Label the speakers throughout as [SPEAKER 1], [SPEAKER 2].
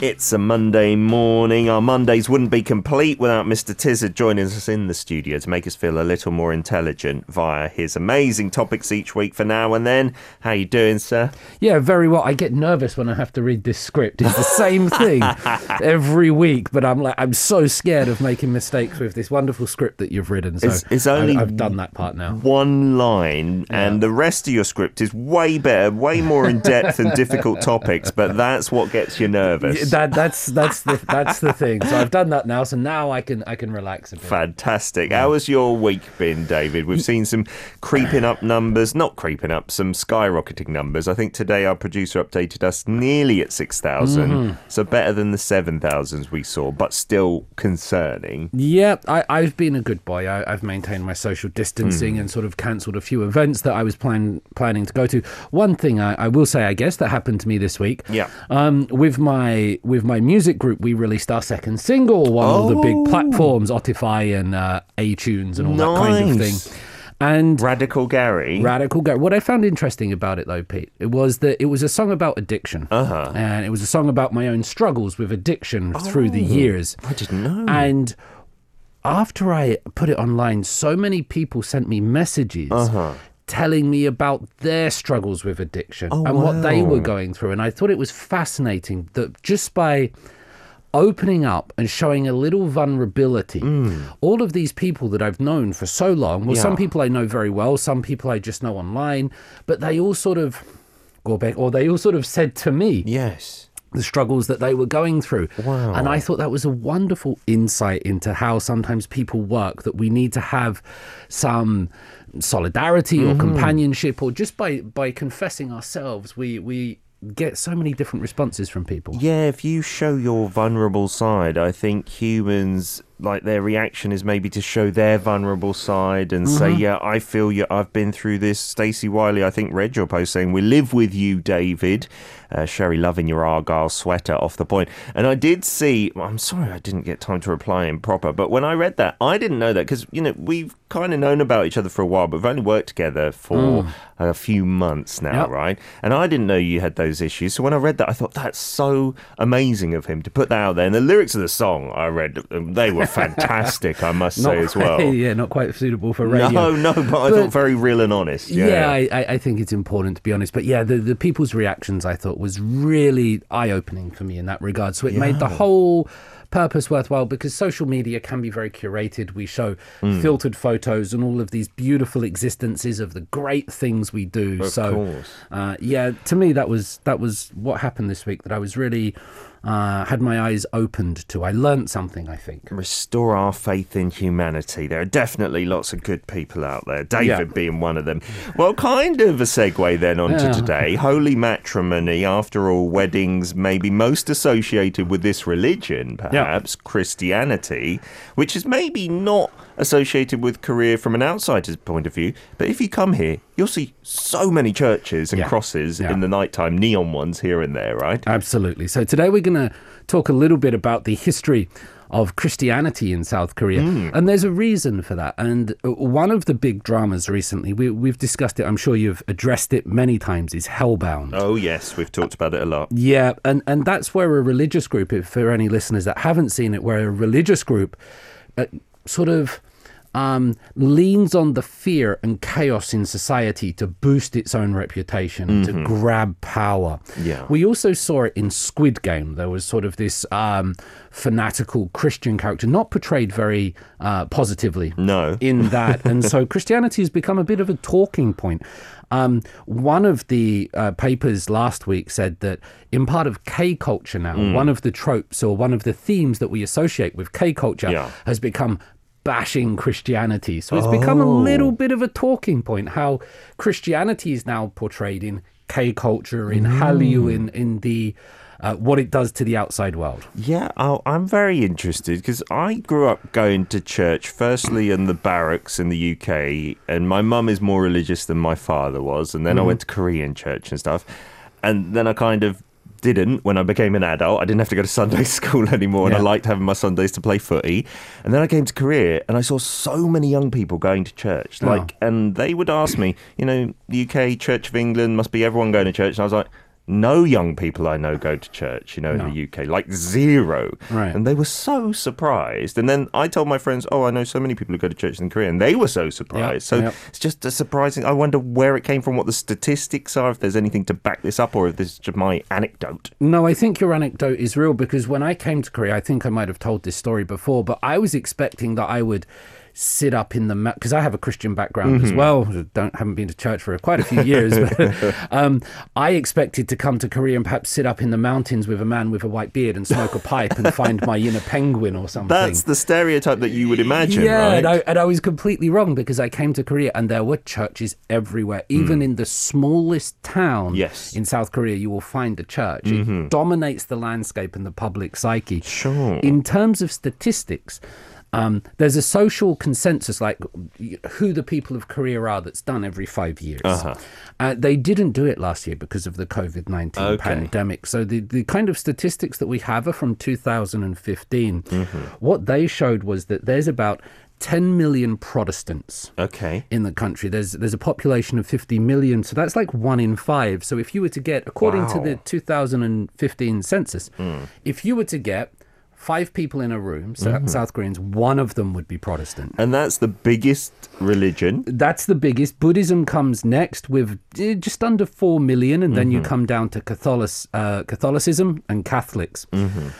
[SPEAKER 1] It's a Monday morning. Our Mondays wouldn't be complete without Mr. Tizzard joining us in the studio to make us feel a little more intelligent via his amazing topics each week for now and then. How are you doing, sir?
[SPEAKER 2] Yeah, very well. I get nervous when I have to read this script. It's the same thing every week, but I'm like, I'm so scared of making mistakes with this wonderful script that you've written. So
[SPEAKER 1] It's- it's only
[SPEAKER 2] I, have done that part now.
[SPEAKER 1] One line, and the rest of your script is way better, way more in depth and difficult topics, but that's what gets you nervous.
[SPEAKER 2] That that's that's the that's the thing. So I've done that now. So now I can I can relax a bit.
[SPEAKER 1] Fantastic. How has your week been, David? We've seen some creeping up numbers, not creeping up, some skyrocketing numbers. I think today our producer updated us nearly at 6,000.
[SPEAKER 2] Mm-hmm.
[SPEAKER 1] So better than the 7,000s we saw, but still concerning.
[SPEAKER 2] Yeah, I, I've been a good boy. I, I've maintained my social distancing
[SPEAKER 1] Hmm.
[SPEAKER 2] and sort of cancelled a few events that I was plan, planning to go to. One thing I, I will say, I guess, that happened to me this week.
[SPEAKER 1] Yeah.
[SPEAKER 2] Um, with my with my music group, we released our second single, one of the
[SPEAKER 1] Oh.
[SPEAKER 2] big platforms, Spotify and uh, iTunes and all that kind of thing. And
[SPEAKER 1] Radical Gary.
[SPEAKER 2] Radical Gary. What I found interesting about it, though, Pete, it was that it was a song about addiction,
[SPEAKER 1] Uh-huh.
[SPEAKER 2] and it was a song about my own struggles with addiction through the
[SPEAKER 1] Oh.
[SPEAKER 2] years.
[SPEAKER 1] I didn't know.
[SPEAKER 2] And after I put it online, so many people sent me messages
[SPEAKER 1] Uh-huh.
[SPEAKER 2] Telling me about their struggles with addiction
[SPEAKER 1] Oh,
[SPEAKER 2] and what they were going through. And I thought it was fascinating that just by opening up and showing a little vulnerability, all of these people that I've known for so long, well, some
[SPEAKER 1] Mm.
[SPEAKER 2] People I know very well, some people I just know online, but they all sort of go back, or they all sort of said to me,
[SPEAKER 1] yes.
[SPEAKER 2] the struggles that they were going through.
[SPEAKER 1] Wow.
[SPEAKER 2] And I thought that was a wonderful insight into how sometimes people work, that we need to have some solidarity or mm-hmm. companionship or just by by confessing ourselves we we get so many different responses from people.
[SPEAKER 1] Yeah, if you show your vulnerable side, I think humans like their reaction is maybe to show their vulnerable side and say,
[SPEAKER 2] Mm-hmm.
[SPEAKER 1] "Yeah, I feel you. I've been through this." Stacey Wiley, I think, read your post saying, "We live with you, David." Uh, Sherry, loving your Argyle sweater off the point. And I did see. I'm sorry, I didn't get time to reply in proper. But when I read that, I didn't know that because you know we've kind of known about each other for a while, but we've only worked together for a few months now,
[SPEAKER 2] Mm. Yep.
[SPEAKER 1] right? And I didn't know you had those issues. So when I read that, I thought that's so amazing of him to put that out there. And the lyrics of the song I read, um, they were fantastic, I must say as well.
[SPEAKER 2] yeah, not quite suitable for radio.
[SPEAKER 1] No, no, but I thought very real and honest. Yeah.
[SPEAKER 2] Yeah, I, I- think it's important to be honest. But yeah, the, the people's reactions I thought was really eye opening for me in that regard. So it made the whole purpose worthwhile because social media can be very curated. We show
[SPEAKER 1] Hmm.
[SPEAKER 2] filtered photos and all of these beautiful existences of the great things we do.
[SPEAKER 1] Of
[SPEAKER 2] so
[SPEAKER 1] course.
[SPEAKER 2] uh, yeah, to me that was that was what happened this week that I was really uh, had my eyes opened to. I learnt something, I think.
[SPEAKER 1] Restore our faith in humanity. There are definitely lots of good people out there, David
[SPEAKER 2] Yeah.
[SPEAKER 1] being one of them. Well, kind of a segue then onto
[SPEAKER 2] Yeah.
[SPEAKER 1] today. Holy matrimony, after all, weddings may be most associated with this religion, perhaps, Christianity, which is maybe not associated with Korea from an outsider's point of view. But if you come here, you'll see so many churches and
[SPEAKER 2] Yeah.
[SPEAKER 1] crosses
[SPEAKER 2] Yeah.
[SPEAKER 1] in the nighttime, neon ones here and there, right?
[SPEAKER 2] Absolutely. So today we're going to talk a little bit about the history of Christianity in South Korea. And there's a reason for that. And uh, one of the big dramas recently, we, we've discussed it, I'm sure you've addressed it many times, is Hellbound.
[SPEAKER 1] Oh, yes, we've talked about it a lot.
[SPEAKER 2] Yeah, and, and that's where a religious group, if for any listeners that haven't seen it, where a religious group uh, sort of um, leans on the fear and chaos in society to boost its own reputation and to grab power.
[SPEAKER 1] Yeah.
[SPEAKER 2] We also saw it in Squid Game. There was sort of this um, fanatical Christian character, not portrayed very uh, positively
[SPEAKER 1] No.
[SPEAKER 2] in that. and so Christianity has become a bit of a talking point. Um, one of the uh, papers last week said that in part of K culture now,
[SPEAKER 1] Mm.
[SPEAKER 2] one of the tropes or one of the themes that we associate with K culture
[SPEAKER 1] Yeah.
[SPEAKER 2] has become bashing Christianity. So it's become a little bit of a talking point how Christianity is now portrayed in K culture, in Hallyu, in, in the uh, what it does to the outside world.
[SPEAKER 1] Yeah, oh, I'm very interested because I grew up going to church, firstly in the barracks in the UK, and my mum is more religious than my father was, and then
[SPEAKER 2] Mm-hmm.
[SPEAKER 1] I went to Korean church and stuff, and then I kind of didn't when I became an adult. I didn't have to go to Sunday school anymore, and I liked having my Sundays to play footy. And then I came to Korea, and I saw so many young people going to church,
[SPEAKER 2] Oh.
[SPEAKER 1] like, and they would ask me, you know, the UK Church of England must be everyone going to church, and I was like. No young people I know go to church, you know, in the UK, like zero.
[SPEAKER 2] Right.
[SPEAKER 1] And they were so surprised. And then I told my friends, oh, I know so many people who go to church in Korea, and they were so surprised. so
[SPEAKER 2] yep.
[SPEAKER 1] it's just a surprising. I wonder where it came from, what the statistics are, if there's anything to back this up, or if this is just my anecdote.
[SPEAKER 2] No, I think your anecdote is real because when I came to Korea, I think I might have told this story before, but I was expecting that I would sit up in the because I have a Christian background as mm-hmm. well. Don't haven't been to church for quite a few years. but, um, I expected to come to Korea and perhaps sit up in the mountains with a man with a white beard and smoke a pipe and find my inner penguin or something.
[SPEAKER 1] That's the stereotype that you would imagine,
[SPEAKER 2] yeah,
[SPEAKER 1] right?
[SPEAKER 2] and, I, and I was completely wrong because I came to Korea and there were churches everywhere. Even mm. in the smallest town
[SPEAKER 1] Yes.
[SPEAKER 2] in South Korea, you will find a church. It mm-hmm. dominates the landscape and the public psyche.
[SPEAKER 1] Sure.
[SPEAKER 2] In terms of statistics, um, there's a social consensus, like who the people of Korea are, that's done every five years. uh they didn't do it last year because of the COVID 19
[SPEAKER 1] Okay.
[SPEAKER 2] pandemic. So the, the kind of statistics that we have are from 2015. What they showed was that there's about 10 million Protestants
[SPEAKER 1] Okay.
[SPEAKER 2] in the country. There's there's a population of 50 million, so that's like one in five. So if you were to get, according to the 2015 census, if you were to get five people in a room, so South Koreans, one of them would be Protestant.
[SPEAKER 1] And that's the biggest religion.
[SPEAKER 2] That's the biggest. Buddhism comes next with eh, just under four million, and then you come down to Catholic, uh, Catholicism and Catholics.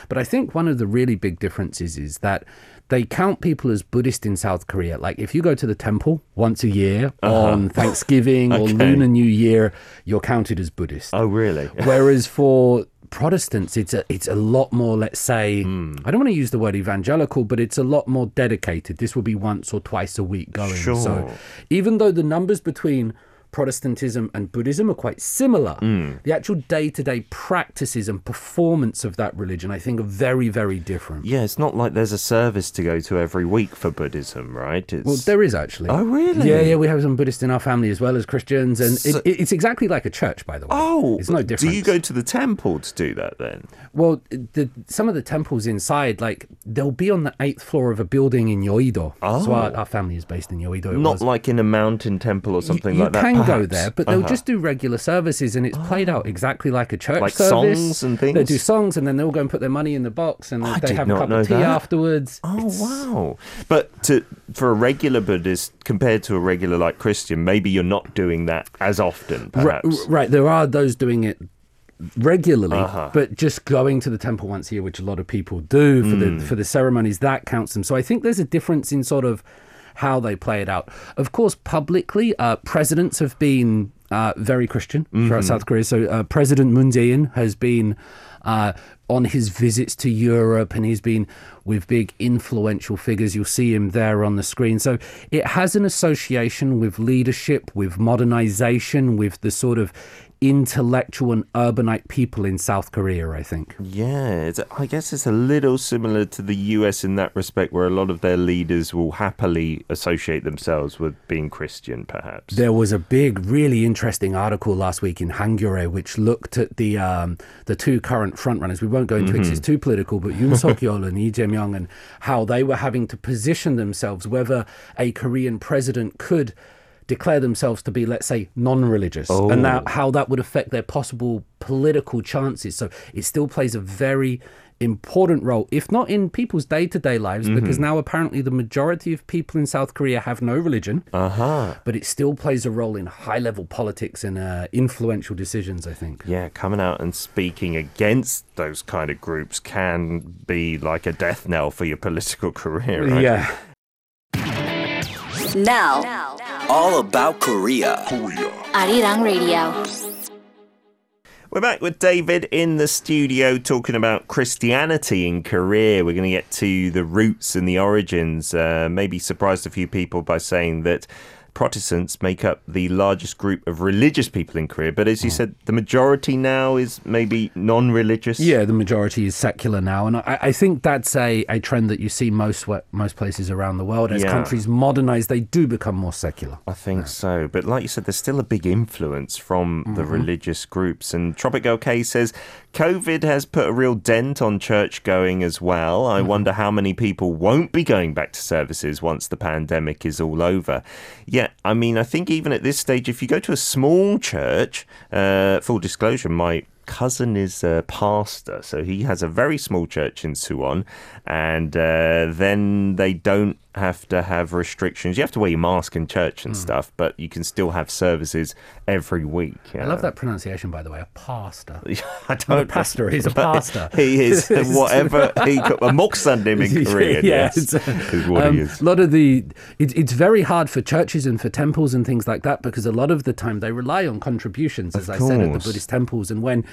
[SPEAKER 2] But I think one of the really big differences is that they count people as Buddhist in South Korea. Like if you go to the temple once a year on Thanksgiving or Lunar New Year, you're counted as Buddhist.
[SPEAKER 1] Oh, really?
[SPEAKER 2] Whereas for Protestants, it's a it's a lot more. Let's say hmm. I don't want to use the word evangelical, but it's a lot more dedicated. This will be once or twice a week going. So even though the numbers between Protestantism and Buddhism are quite similar, hmm. the actual day to day practices and performance of that religion, I think, are very very different.
[SPEAKER 1] Yeah, it's not like there's a service to go to every week for Buddhism, right? It's...
[SPEAKER 2] Well, there is actually.
[SPEAKER 1] Oh, really?
[SPEAKER 2] Yeah, yeah. We have some Buddhists in our family as well as Christians, and
[SPEAKER 1] So-
[SPEAKER 2] it, it's exactly like a church, by the way.
[SPEAKER 1] Oh,
[SPEAKER 2] it's no different.
[SPEAKER 1] Do you go to the temple to do that then?
[SPEAKER 2] Well, the, some of the temples inside, like they'll be on the eighth floor of a building in Yoido. So our, our family is based in Yoido.
[SPEAKER 1] Oh. Not
[SPEAKER 2] was.
[SPEAKER 1] like in a mountain temple or something
[SPEAKER 2] you
[SPEAKER 1] like that.
[SPEAKER 2] You can go there, but they'll
[SPEAKER 1] Uh-huh.
[SPEAKER 2] just do regular services, and it's played out exactly like a church
[SPEAKER 1] Like
[SPEAKER 2] service.
[SPEAKER 1] songs and things.
[SPEAKER 2] They do songs, and then they'll go and put their money in the box, and
[SPEAKER 1] I
[SPEAKER 2] they have a cup of tea
[SPEAKER 1] that.
[SPEAKER 2] afterwards.
[SPEAKER 1] Oh
[SPEAKER 2] It's-
[SPEAKER 1] wow! But to for a regular Buddhist compared to a regular like Christian, maybe you're not doing that as often. Perhaps.
[SPEAKER 2] Right, there are those doing it regularly,
[SPEAKER 1] Uh-huh.
[SPEAKER 2] but just going to the temple once a year, which a lot of people do for
[SPEAKER 1] Hmm.
[SPEAKER 2] the for the ceremonies, that counts them. So I think there's a difference in sort of how they play it out. Of course, publicly, uh, presidents have been uh, very Christian
[SPEAKER 1] Mm-hmm.
[SPEAKER 2] throughout South Korea. So uh, President Moon Jae-in has been. Uh, on his visits to Europe, and he's been with big influential figures. You'll see him there on the screen. So it has an association with leadership, with modernization, with the sort of intellectual and urbanite people in South Korea, I think.
[SPEAKER 1] Yeah, it's, I guess it's a little similar to the US in that respect, where a lot of their leaders will happily associate themselves with being Christian, perhaps.
[SPEAKER 2] There was a big, really interesting article last week in Hankyoreh which looked at the um, the two current frontrunners. We won't go into it 'cause it's too political, but Yoon Suk Yeol and Lee Jae-myung and how they were having to position themselves whether a Korean president could declare themselves to be, let's say, non-religious, and that, how that would affect their possible political chances. So it still plays a very important role, if not in people's day-to-day lives, because now apparently the majority of people in South Korea have no religion
[SPEAKER 1] Uh huh.
[SPEAKER 2] but it still plays a role in high level politics and uh, influential decisions, I think.
[SPEAKER 1] Yeah, coming out and speaking against those kind of groups can be like a death knell for your political career. Right?
[SPEAKER 2] Yeah.
[SPEAKER 3] Now,
[SPEAKER 4] All about Korea.
[SPEAKER 3] Arirang Radio.
[SPEAKER 1] We're back with David in the studio talking about Christianity in Korea. We're going to get to the roots and the origins. Uh, maybe surprised a few people by saying that Protestants make up the largest group of religious people in Korea. But as you hmm. said, the majority now is maybe non-religious.
[SPEAKER 2] Yeah, the majority is secular now, and I, I think that's a, a trend that you see most most places around the world. As
[SPEAKER 1] Yeah.
[SPEAKER 2] countries modernize, they do become more secular.
[SPEAKER 1] I think so. But like you said, there's still a big influence from the mm-hmm. religious groups. And Tropic Girl K says COVID has put a real dent on church going as well. I mm-hmm. wonder how many people won't be going back to services once the pandemic is all over. Yeah, I mean, I think even at this stage, if you go to a small church, uh, full disclosure, my cousin is a pastor, so he has a very small church in Suwon, and uh, then they don't have to have restrictions. You have to wear your mask in church and stuff, but you can still have services every week.
[SPEAKER 2] I love that pronunciation, by the way, a pastor.
[SPEAKER 1] I
[SPEAKER 2] Not a
[SPEAKER 1] don't.
[SPEAKER 2] pastor, he's a pastor.
[SPEAKER 1] he is whatever he a moksanim in Korean.
[SPEAKER 2] Yeah,
[SPEAKER 1] yes,
[SPEAKER 2] it's,
[SPEAKER 1] is what
[SPEAKER 2] um,
[SPEAKER 1] he is.
[SPEAKER 2] A lot of the, it, it's very hard for churches and for temples and things like that because a lot of the time they rely on contributions, as I said, at the. Buddhist temples. And when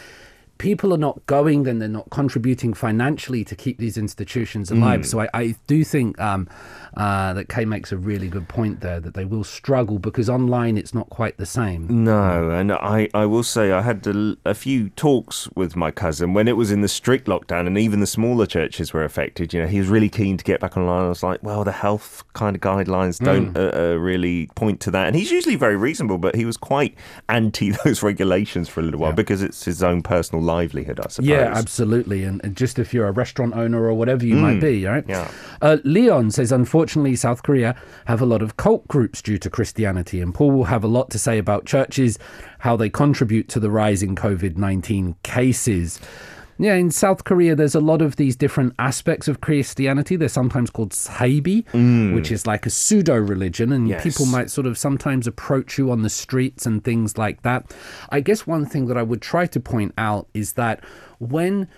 [SPEAKER 2] people are not going, then they're not contributing financially to keep these institutions alive.
[SPEAKER 1] Mm.
[SPEAKER 2] So I, I do think um, uh, that Kay makes a really good point there that they will struggle because online it's not quite the same.
[SPEAKER 1] No, and I, I will say I had a, a few talks with my cousin when it was in the strict lockdown, and even the smaller churches were affected. You know, he was really keen to get back online. I was like, well, the health kind of guidelines don't uh, uh, really point to that, and he's usually very reasonable, but he was quite anti those regulations for a little while because it's his own personal livelihood, I suppose.
[SPEAKER 2] Yeah, absolutely. And, and just if you're a restaurant owner or whatever you might be, right?
[SPEAKER 1] Mm. Yeah.
[SPEAKER 2] Uh, Leon says, unfortunately, South Korea have a lot of cult groups due to Christianity. And Paul will have a lot to say about churches, how they contribute to the rise in COVID 19 cases. Yeah, in South Korea, there's a lot of these different aspects of Christianity. They're sometimes called saibi, which is like a pseudo religion, and
[SPEAKER 1] Mm. Yes.
[SPEAKER 2] people might sort of sometimes approach you on the streets and things like that. I guess one thing that I would try to point out is that when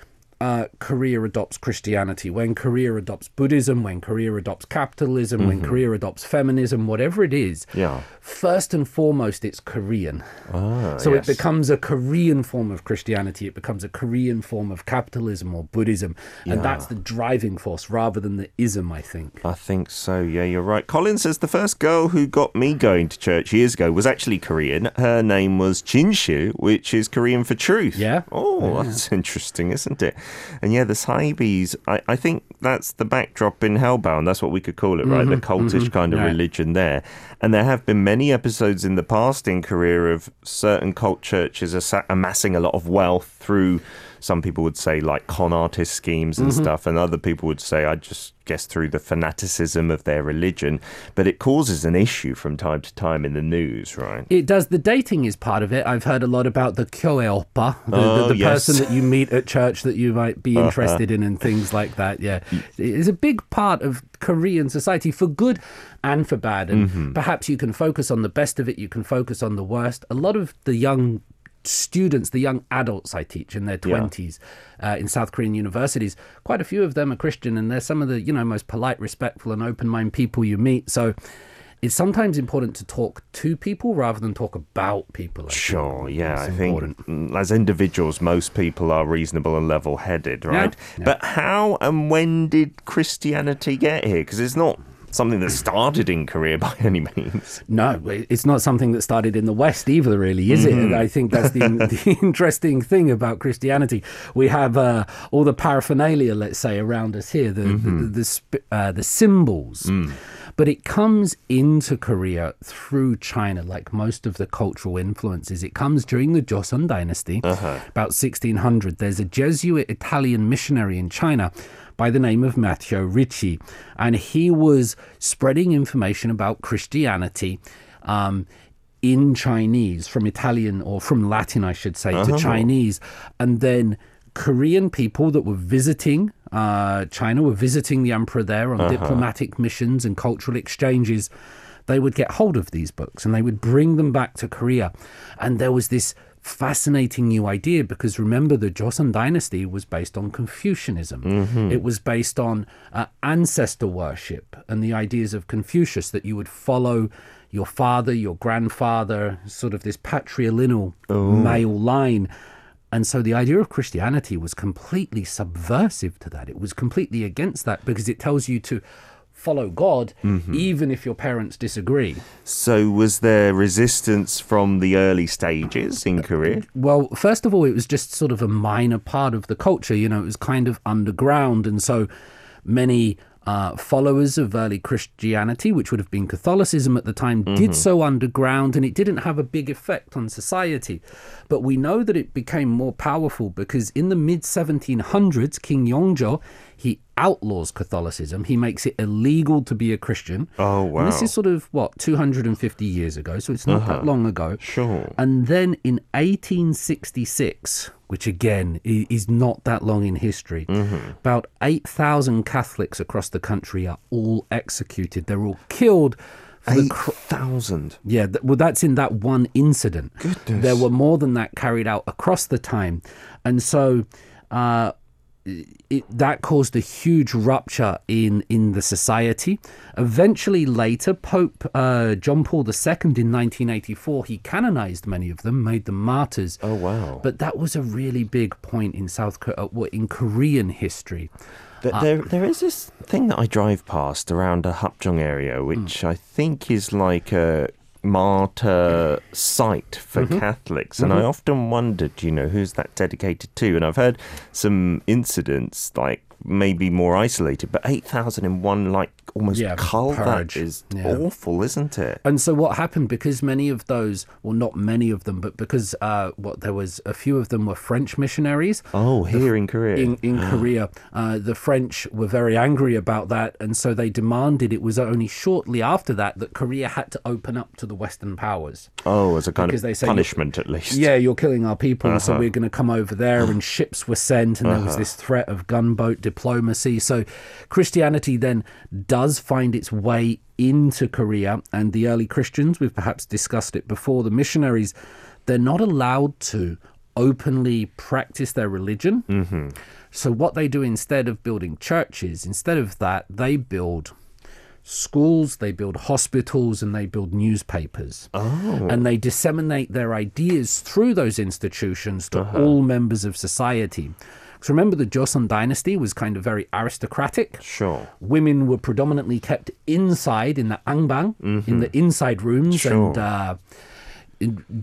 [SPEAKER 2] uh, Korea adopts Christianity, when Korea adopts Buddhism, when Korea adopts capitalism, when Korea adopts feminism, whatever it is,
[SPEAKER 1] Mm-hmm. Yeah.
[SPEAKER 2] first and foremost, it's Korean.
[SPEAKER 1] Ah,
[SPEAKER 2] so
[SPEAKER 1] yes.
[SPEAKER 2] it becomes a Korean form of Christianity, it becomes a Korean form of capitalism or Buddhism. And that's the driving force rather than the ism, I think.
[SPEAKER 1] I think so. Yeah, you're right. Colin says the first girl who got me going to church years ago was actually Korean. Her name was Jinshu, which is Korean for truth.
[SPEAKER 2] Yeah.
[SPEAKER 1] Oh, that's interesting, isn't it? And yeah, the Saibis, I, I think that's the backdrop in Hellbound. That's what we could call it, right? The cultish kind of
[SPEAKER 2] Mm-hmm.
[SPEAKER 1] Religion there. And there have been many episodes in the past in Korea of certain cult churches amassing a lot of wealth through, some people would say, like con artist schemes and
[SPEAKER 2] Mm-hmm.
[SPEAKER 1] stuff. And other people would say, I just guess through the fanaticism of their religion. But it causes an issue from time to time in the news, right?
[SPEAKER 2] It does. The dating is part of it. I've heard a lot about the kyoe oppa, the,
[SPEAKER 1] Oh,
[SPEAKER 2] the, the
[SPEAKER 1] yes.
[SPEAKER 2] person that you meet at church that you might be interested in, and things like that. Yeah, it's a big part of Korean society for good and for bad. And perhaps you can focus on the best of it. You can focus on the worst. A lot of the young students, the young adults I teach in their
[SPEAKER 1] Yeah.
[SPEAKER 2] 20s uh, in South Korean universities, quite a few of them are Christian and they're some of the, you know, most polite, respectful and open-minded people you meet. So it's sometimes important to talk to people rather than talk about people. I think.
[SPEAKER 1] Sure, yeah.
[SPEAKER 2] It's
[SPEAKER 1] I think
[SPEAKER 2] important.
[SPEAKER 1] mm, as individuals, most people are reasonable and level headed, right?
[SPEAKER 2] yeah.
[SPEAKER 1] But how and when did Christianity get here? Because it's not something that started in Korea by any means.
[SPEAKER 2] No, it's not something that started in the West either, really, is
[SPEAKER 1] Mm-hmm.
[SPEAKER 2] it? I think that's the, the interesting thing about Christianity. We have uh, all the paraphernalia, let's say, around us here, the
[SPEAKER 1] Mm-hmm.
[SPEAKER 2] the, the, uh, the symbols.
[SPEAKER 1] Mm.
[SPEAKER 2] But it comes into Korea through China, like most of the cultural influences. It comes during the Joseon dynasty,
[SPEAKER 1] Uh-huh.
[SPEAKER 2] about 1600. There's a Jesuit Italian missionary in China by the name of Matteo Ricci, and he was spreading information about Christianity. Um, in Chinese, from Italian or from Latin, I should say, to Chinese. And then Korean people that were visiting uh, China, were visiting the emperor there on diplomatic missions and cultural exchanges. They would get hold of these books and they would bring them back to Korea. And there was this fascinating new idea because remember, the Joseon dynasty was based on Confucianism. It was based on uh, ancestor worship and the ideas of Confucius that you would follow your father, your grandfather, sort of this patrilineal male line. And so the idea of Christianity was completely subversive to that. It was completely against that because it tells you to follow God,
[SPEAKER 1] Mm-hmm.
[SPEAKER 2] even if your parents disagree.
[SPEAKER 1] So, was there resistance from the early stages in Korea?
[SPEAKER 2] Well, first of all, it was just sort of a minor part of the culture. You know, it was kind of underground. And so many uh, followers of early Christianity, which would have been Catholicism at the time, did so underground and it didn't have a big effect on society. But we know that it became more powerful because in the mid 1700s, King Yongjo, he outlaws Catholicism. He makes it illegal to be a Christian.
[SPEAKER 1] Oh,
[SPEAKER 2] And this is sort of, what, 250 years ago. So it's not that long ago.
[SPEAKER 1] Sure.
[SPEAKER 2] And then in 1866, which again is not that long in history, about 8,000 Catholics across the country are all executed. They're all killed.
[SPEAKER 1] Eight
[SPEAKER 2] cr-
[SPEAKER 1] thousand.
[SPEAKER 2] yeah, th- well, that's in that one incident.
[SPEAKER 1] Goodness.
[SPEAKER 2] There were more than that carried out across the time. And so uh, it, that caused a huge rupture in, in the society. Eventually, later, Pope uh, John Paul II in 1984, he canonized many of them, made them martyrs.
[SPEAKER 1] Oh wow.
[SPEAKER 2] But that was a really big point in South Korea, uh, in Korean history.
[SPEAKER 1] But there, there is this thing that I drive past around a Hapjeong area, which I think is like a martyr site for mm-hmm. Catholics. And I mm-hmm. often wondered, you know, who's that dedicated to? And I've heard some incidents, like maybe more isolated, but 8,000 in one, like almost
[SPEAKER 2] Yeah,
[SPEAKER 1] cult.
[SPEAKER 2] purge.
[SPEAKER 1] That is
[SPEAKER 2] Yeah.
[SPEAKER 1] awful, isn't it?
[SPEAKER 2] And so what happened because many of those, well, not many of them, but because uh, what there was a few of them were French missionaries.
[SPEAKER 1] Oh, here in Korea.
[SPEAKER 2] In, in Korea, uh, the French were very angry about that, and so they demanded. It was only shortly after that that Korea had to open up to the Western powers.
[SPEAKER 1] oh, as a kind
[SPEAKER 2] because
[SPEAKER 1] of
[SPEAKER 2] they say
[SPEAKER 1] punishment, at least.
[SPEAKER 2] Yeah, you're killing our people, so
[SPEAKER 1] Uh-huh.
[SPEAKER 2] we're going to come over there. And ships were sent, and there was this threat of gunboat diplomacy. So Christianity then does find its way into Korea, and the early Christians, we've perhaps discussed it before, the missionaries, they're not allowed to openly practice their religion. Mm-hmm. So what they do instead of building churches, instead of that, they build schools, they build hospitals, and they build newspapers.
[SPEAKER 1] Oh.
[SPEAKER 2] And they disseminate their ideas through those institutions to all members of society. Because remember, the Joseon dynasty was kind of very aristocratic.
[SPEAKER 1] Sure.
[SPEAKER 2] Women were predominantly kept inside in the anbang, in the inside rooms,
[SPEAKER 1] Sure.
[SPEAKER 2] and uh,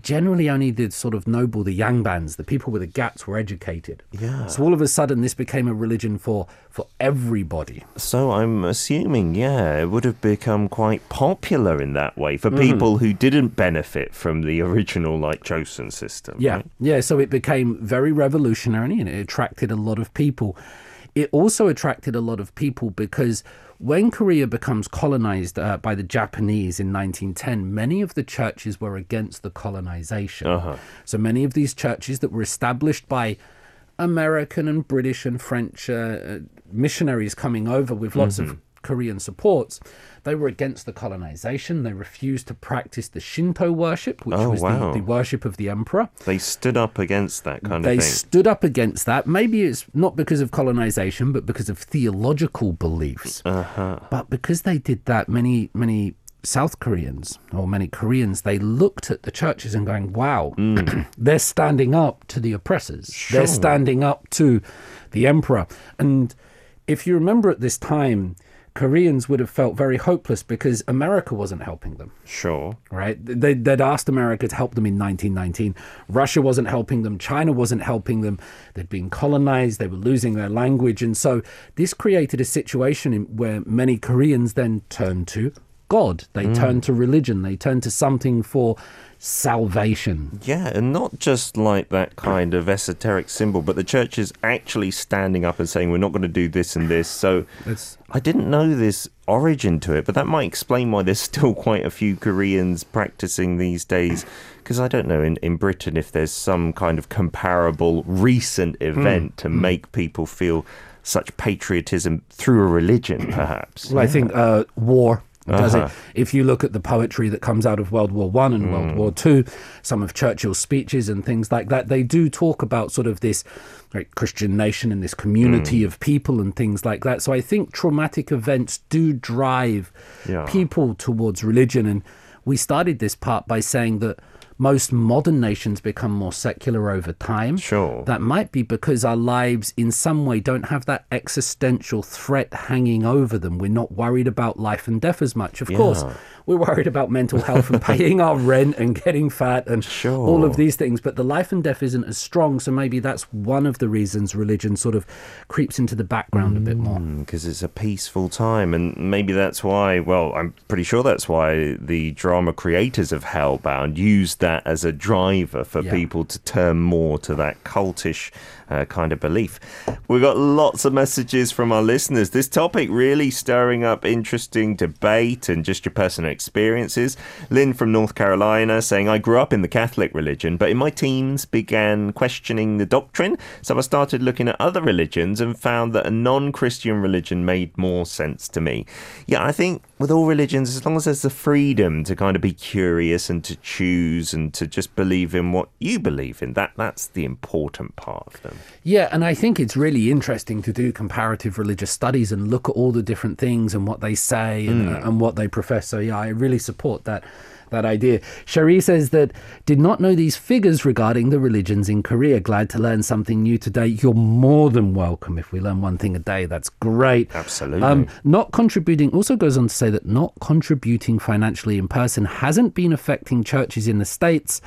[SPEAKER 2] generally only the sort of noble, the yangbans, the people with the gats, were educated.
[SPEAKER 1] Yeah.
[SPEAKER 2] So all of a sudden, this became a religion for for everybody.
[SPEAKER 1] So I'm assuming, yeah, it would have become quite popular in that way for mm-hmm. people who didn't benefit from the original like Joseon system.
[SPEAKER 2] Yeah,
[SPEAKER 1] right?
[SPEAKER 2] yeah. So it became very revolutionary and it attracted a lot of people. It also attracted a lot of people because when Korea becomes colonized uh, by the Japanese in 1910, many of the churches were against the colonization.
[SPEAKER 1] Uh-huh.
[SPEAKER 2] So many of these churches that were established by American and British and French uh, missionaries coming over with lots
[SPEAKER 1] Mm-hmm.
[SPEAKER 2] of Korean supports, they were against the colonization. They refused to practice the Shinto worship, which
[SPEAKER 1] Oh,
[SPEAKER 2] was
[SPEAKER 1] wow.
[SPEAKER 2] the, the worship of the emperor.
[SPEAKER 1] They stood up against that kind
[SPEAKER 2] They
[SPEAKER 1] of thing.
[SPEAKER 2] They stood up against that. Maybe it's not because of colonization, but because of theological beliefs.
[SPEAKER 1] uh-huh.
[SPEAKER 2] But because they did that, many, many South Koreans or many Koreans, they looked at the churches and going, wow, they're standing up to the oppressors. They're standing up to the emperor. And if you remember at this time, Koreans would have felt very hopeless because America wasn't helping them
[SPEAKER 1] Sure.
[SPEAKER 2] right? They, they'd asked America to help them in 1919. Russia wasn't helping them. China wasn't helping them. They'd been colonized. They were losing their language. And so this created a situation in, where many Koreans then turned to God. They mm. turned to religion. They turned to something for salvation.
[SPEAKER 1] Yeah, and not just like that kind of esoteric symbol, but the church is actually standing up and saying, we're not going to do this and this. So
[SPEAKER 2] It's
[SPEAKER 1] I didn't know this origin to it, but that might explain why there's still quite a few Koreans practicing these days. Because I don't know in, in Britain if there's some kind of comparable recent event to make people feel such patriotism through a religion, perhaps.
[SPEAKER 2] Well, I think uh, war does
[SPEAKER 1] Uh-huh.
[SPEAKER 2] it. If you look at the poetry that comes out of World War One and World War Two, some of Churchill's speeches and things like that, they do talk about sort of this like, Christian nation and this community of people and things like that. So I think traumatic events do drive
[SPEAKER 1] Yeah.
[SPEAKER 2] people towards religion. And we started this part by saying that most modern nations become more secular over time.
[SPEAKER 1] Sure.
[SPEAKER 2] That might be because our lives, in some way, don't have that existential threat hanging over them. We're not worried about life and death as much. Of course, we're worried about mental health and paying our rent and getting fat and
[SPEAKER 1] Sure.
[SPEAKER 2] all of these things. But the life and death isn't as strong. So maybe that's one of the reasons religion sort of creeps into the background a bit more.
[SPEAKER 1] Mm, because it's a peaceful time and maybe that's why well i'm pretty sure that's why the drama creators of hellbound used that as a driver for
[SPEAKER 2] Yeah.
[SPEAKER 1] people to turn more to that cultish uh, kind of belief. We've got lots of messages from our listeners. This topic really stirring up interesting debate and just your personal experiences. Lynn from north carolina saying i grew up in the catholic religion but in my teens began questioning the doctrine. So i started looking at other religions and found that a non-christian religion made more sense to me. Yeah i think with all religions as long as there's the freedom to kind of be curious and to choose to just believe in what you believe in that that's the important part of them
[SPEAKER 2] Yeah, and I think it's really interesting to do comparative religious studies and look at all the different things and what they say and,
[SPEAKER 1] Hmm.
[SPEAKER 2] and what they profess. So yeah, I really support that that idea. Cherie says that did not know these figures regarding the religions in Korea. Glad to learn something new today. You're more than welcome. If we learn one thing a day, that's great. Um,
[SPEAKER 1] Absolutely.
[SPEAKER 2] not contributing also goes on to say that not contributing financially in person hasn't been affecting churches in the states.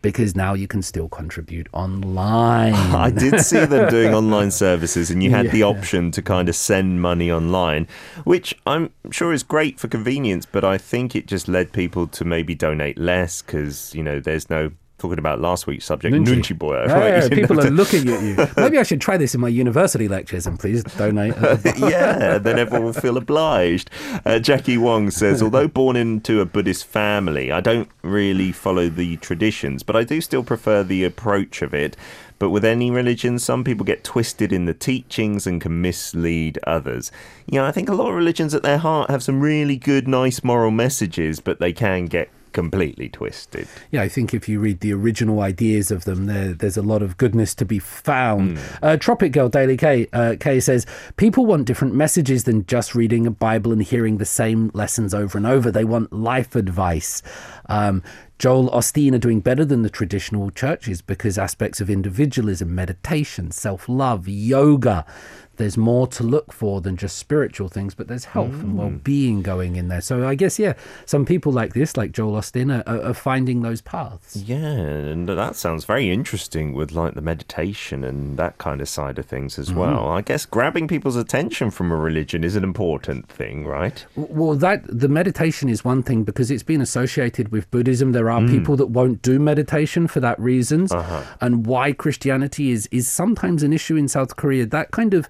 [SPEAKER 2] Because now you can still contribute online.
[SPEAKER 1] I did see them doing online services, and you had the option to kind of send money online, which I'm sure is great for convenience, but I think it just led people to maybe donate less because, you know, there's no. Talking about last week's subject, Nunchi boy. Right?
[SPEAKER 2] people are looking at you. Maybe I should try this in my university lectures and please donate.
[SPEAKER 1] yeah, then everyone will feel obliged. Uh, Jackie Wong says, although born into a Buddhist family, I don't really follow the traditions, but I do still prefer the approach of it. But with any religion, some people get twisted in the teachings and can mislead others. You know, I think a lot of religions at their heart have some really good, nice moral messages, but they can get completely twisted.
[SPEAKER 2] Yeah, I think if you read the original ideas of them, there, there's a lot of goodness to be found. Uh, Tropic Girl Daily K, uh, K says people want different messages than just reading a Bible and hearing the same lessons over and over. They want life advice. Um, Joel Osteen are doing better than the traditional churches because aspects of individualism, meditation, self love, yoga. There's more to look for than just spiritual things, but there's health and mm. well being going in there. So I guess, yeah, some people like this, like Joel Osteen, are, are, are finding those paths.
[SPEAKER 1] Yeah, and that sounds very interesting with like the meditation and that kind of side of things as mm-hmm. well. I guess grabbing people's attention from a religion is an important thing, right?
[SPEAKER 2] Well, that the meditation is one thing because it's been associated with Buddhism. There are mm. people that won't do meditation for that reasons, uh-huh. and why Christianity is is sometimes an issue in South Korea. That kind of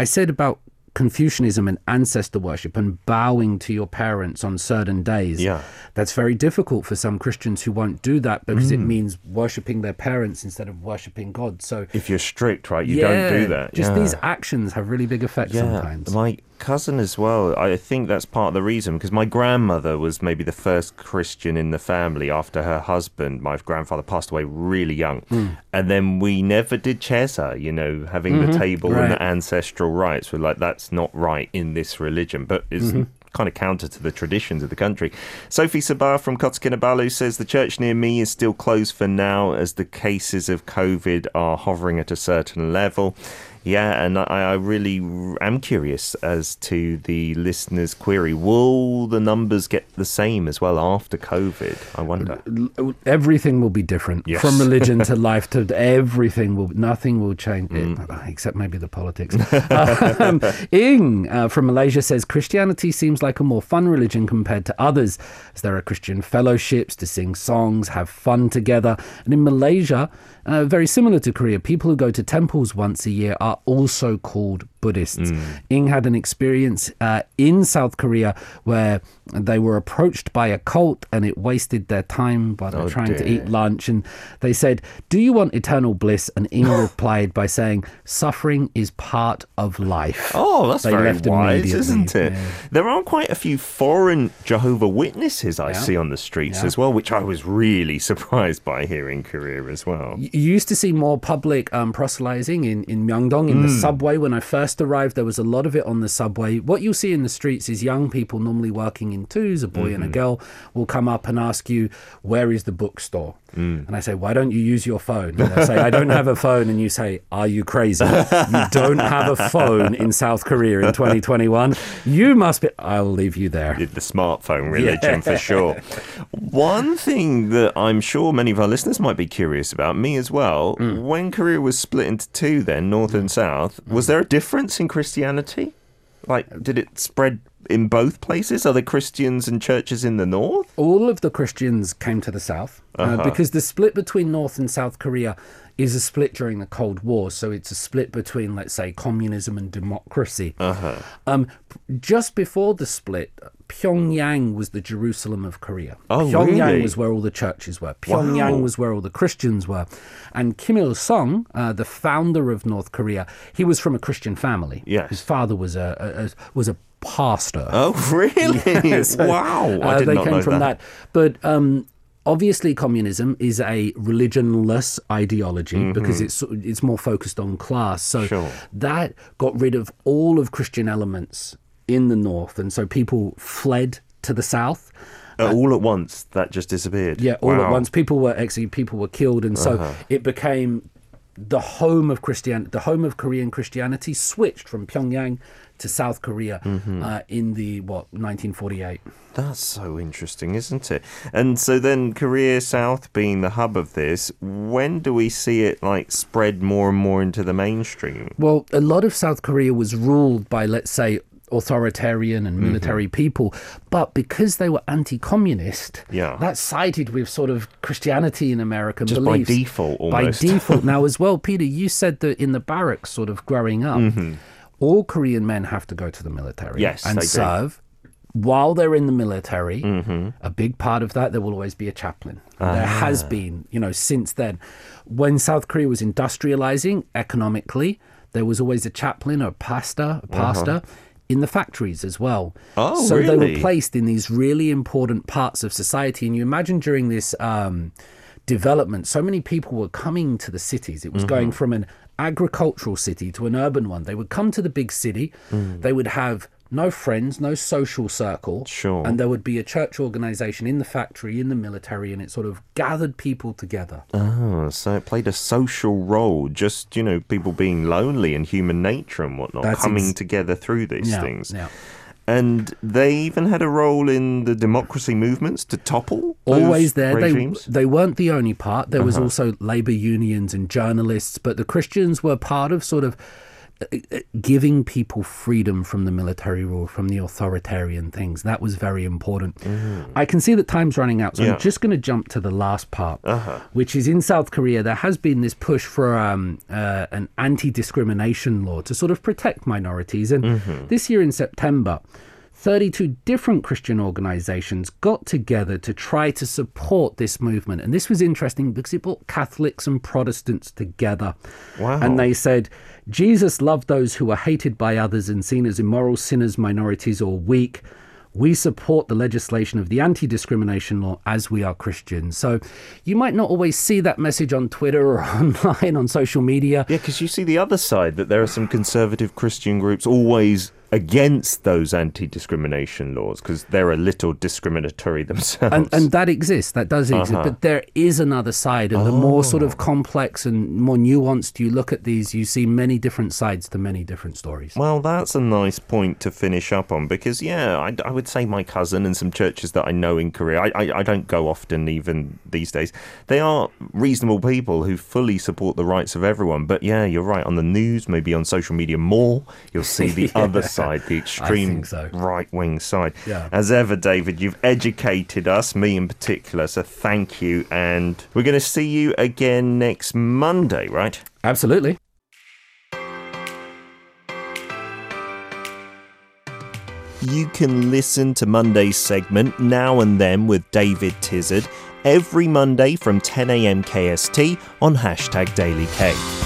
[SPEAKER 2] I said about Confucianism and ancestor worship and bowing to your parents on certain days.
[SPEAKER 1] Yeah.
[SPEAKER 2] That's very difficult for some Christians who won't do that because it mm. means worshipping their parents instead of worshipping God. So
[SPEAKER 1] If you're strict, right, you don't do that.
[SPEAKER 2] Just
[SPEAKER 1] yeah.
[SPEAKER 2] these actions have really big effects sometimes.
[SPEAKER 1] My cousin as well. I think that's part of the reason because my grandmother was maybe the first Christian in the family after her husband, my grandfather, passed away really young.
[SPEAKER 2] Hmm.
[SPEAKER 1] And then we never did chesa, you know, having the table and
[SPEAKER 2] Mm-hmm.
[SPEAKER 1] The ancestral rites. We're like, that's not right in this religion, but it's.
[SPEAKER 2] Mm-hmm.
[SPEAKER 1] Kind of counter to the traditions of the country. Sophie Sabah from Kota Kinabalu says the church near me is still closed for now as the cases of COVID are hovering at a certain level. Yeah, and I, I really am curious as to the listener's query. Will the numbers get the same as well after COVID? I wonder.
[SPEAKER 2] everything will be different
[SPEAKER 1] Yes.
[SPEAKER 2] from religion to life to everything will nothing will change it, except maybe the politics um, ing uh, from malaysia says christianity seems like a more fun religion compared to others as there are christian fellowships to sing songs have fun together and in malaysia uh, very similar to korea people who go to temples once a year are also called buddhists ing had an experience uh, in south korea where they were approached by a cult and it wasted their time by
[SPEAKER 1] Oh,
[SPEAKER 2] trying to eat lunch and they said do you want eternal bliss and ing replied by saying suffering is part of life
[SPEAKER 1] Oh, that's
[SPEAKER 2] They
[SPEAKER 1] very wise, isn't it?
[SPEAKER 2] yeah.
[SPEAKER 1] There are quite a few foreign Jehovah Witnesses I
[SPEAKER 2] Yeah.
[SPEAKER 1] see on the streets
[SPEAKER 2] Yeah.
[SPEAKER 1] as well, which I was really surprised by here in Korea as well.
[SPEAKER 2] you used to see more public um, proselytizing in, in Myeongdong In the hmm. subway. When I first arrived, there was a lot of it on the subway. What you'll see in the streets is young people, normally working in twos, a boy and a mm-hmm. girl, will come up and ask you, Where is the bookstore? Mm. And I say, Why don't you use your phone? And they say, I don't have a phone. And you say, Are you crazy? You don't have a phone in South Korea in 2021. You must be. I'll leave you there.
[SPEAKER 1] the smartphone religion for sure. One thing that I'm sure many of our listeners might be curious about, me as well,
[SPEAKER 2] Mm.
[SPEAKER 1] when Korea was split into two, then North and South, was there a difference in Christianity? Like, did it spread in both places? Are there Christians and churches in the North?
[SPEAKER 2] all of the Christians came to the south uh, because the split between North and South Korea is a split during the Cold War. So it's a split between, let's say, communism and democracy. Um, just before the split, Pyongyang was the Jerusalem of Korea.
[SPEAKER 1] Oh,
[SPEAKER 2] Pyongyang
[SPEAKER 1] really?
[SPEAKER 2] was where all the churches were. Pyongyang
[SPEAKER 1] Wow.
[SPEAKER 2] was where all the Christians were. And Kim Il Sung, uh, the founder of North Korea, he was from a Christian family.
[SPEAKER 1] Yes.
[SPEAKER 2] his father was a, a, a was a pastor.
[SPEAKER 1] Oh, really?
[SPEAKER 2] So,
[SPEAKER 1] wow. I
[SPEAKER 2] uh,
[SPEAKER 1] did
[SPEAKER 2] they
[SPEAKER 1] not
[SPEAKER 2] came
[SPEAKER 1] know
[SPEAKER 2] from
[SPEAKER 1] that.
[SPEAKER 2] that. But um, obviously, communism is a religionless ideology because it's it's more focused on class. So
[SPEAKER 1] Mm-hmm. Sure.
[SPEAKER 2] that got rid of all of Christian elements in the north, and so people fled to the south.
[SPEAKER 1] Uh, all at once, that just disappeared.
[SPEAKER 2] Yeah, all at
[SPEAKER 1] Wow. Uh-huh.
[SPEAKER 2] once. People were actually people were killed, and so it became the home of Christian, the home of Korean Christianity, switched from Pyongyang to South Korea
[SPEAKER 1] Mm-hmm.
[SPEAKER 2] uh, in the what 1948.
[SPEAKER 1] That's so interesting, isn't it? And so then Korea South being the hub of this, when do we see it like spread more and more into the mainstream?
[SPEAKER 2] Well, a lot of South Korea was ruled by, let's say, authoritarian and military
[SPEAKER 1] Mm-hmm.
[SPEAKER 2] people, but because they were anti-communist,
[SPEAKER 1] Yeah.
[SPEAKER 2] that sided with sort of Christianity in American
[SPEAKER 1] Just by
[SPEAKER 2] beliefs.
[SPEAKER 1] default,
[SPEAKER 2] By default. now, as well, Peter, you said that in the barracks, sort of growing up, all Korean men have to go to the military
[SPEAKER 1] Mm-hmm. Yes,
[SPEAKER 2] and
[SPEAKER 1] they do.
[SPEAKER 2] serve. While they're in the military,
[SPEAKER 1] Mm-hmm.
[SPEAKER 2] a big part of that, there will always be a chaplain. There
[SPEAKER 1] Ah.
[SPEAKER 2] has been, you know, since then. When South Korea was industrializing economically, there was always a chaplain or a pastor, a pastor in the factories as well.
[SPEAKER 1] Oh,
[SPEAKER 2] so they were placed in these really important parts of society. And you imagine during this um, development, so many people were coming to the cities. It was
[SPEAKER 1] Mm-hmm.
[SPEAKER 2] going from an agricultural city to an urban one. They would come to the big city. They would have no friends, no social circle.
[SPEAKER 1] Sure.
[SPEAKER 2] And there would be a church organization in the factory, in the military, and it sort of gathered people together.
[SPEAKER 1] Oh, so it played a social role, just, you know, people being lonely and human nature and whatnot,
[SPEAKER 2] That's
[SPEAKER 1] coming
[SPEAKER 2] ex-
[SPEAKER 1] together through these
[SPEAKER 2] Yeah,
[SPEAKER 1] things.
[SPEAKER 2] yeah.
[SPEAKER 1] And they even had a role in the democracy movements to topple
[SPEAKER 2] always there.
[SPEAKER 1] regimes. Uh-huh.
[SPEAKER 2] They they weren't the only part. There was also labor unions and journalists, but the Christians were part of sort of giving people freedom from the military rule, from the authoritarian things. That was very important. I can see that time's running out, so
[SPEAKER 1] Mm-hmm. Yeah.
[SPEAKER 2] I'm just going to jump to the last part, which is in South Korea. There has been this push for um, uh, an anti-discrimination law to sort of protect minorities, and
[SPEAKER 1] Mm-hmm.
[SPEAKER 2] this year in September. 32 different Christian organizations got together to try to support this movement. And this was interesting because it brought Catholics and Protestants together.
[SPEAKER 1] Wow.
[SPEAKER 2] And they said, Jesus loved those who were hated by others and seen as immoral sinners, minorities, or weak. We support the legislation of the anti discrimination law as we are Christians. So you might not always see that message on Twitter or online on social media.
[SPEAKER 1] Yeah, because you see the other side that there are some conservative Christian groups always against those anti-discrimination laws because they're a little discriminatory themselves.
[SPEAKER 2] and, and that exists that does exist
[SPEAKER 1] Uh-huh.
[SPEAKER 2] but there is another side and the more sort
[SPEAKER 1] Oh.
[SPEAKER 2] of complex and more nuanced you look at these you see many different sides to many different stories
[SPEAKER 1] well, that's a nice point to finish up on because, yeah, I, I would say my cousin and some churches that I know in Korea, I, I, I don't go often even these days, they are reasonable people who fully support the rights of everyone. But yeah, you're right. On the news, maybe on social media more, you'll see the other side, the extreme
[SPEAKER 2] so.
[SPEAKER 1] right wing side.
[SPEAKER 2] Yeah.
[SPEAKER 1] As ever, David, you've educated us, me in particular, so thank you. And we're going to see you again next Monday, right?
[SPEAKER 2] absolutely
[SPEAKER 1] You can listen to Monday's segment Now and Then with David Tizzard every Monday from 10am KST on hashtag DailyK.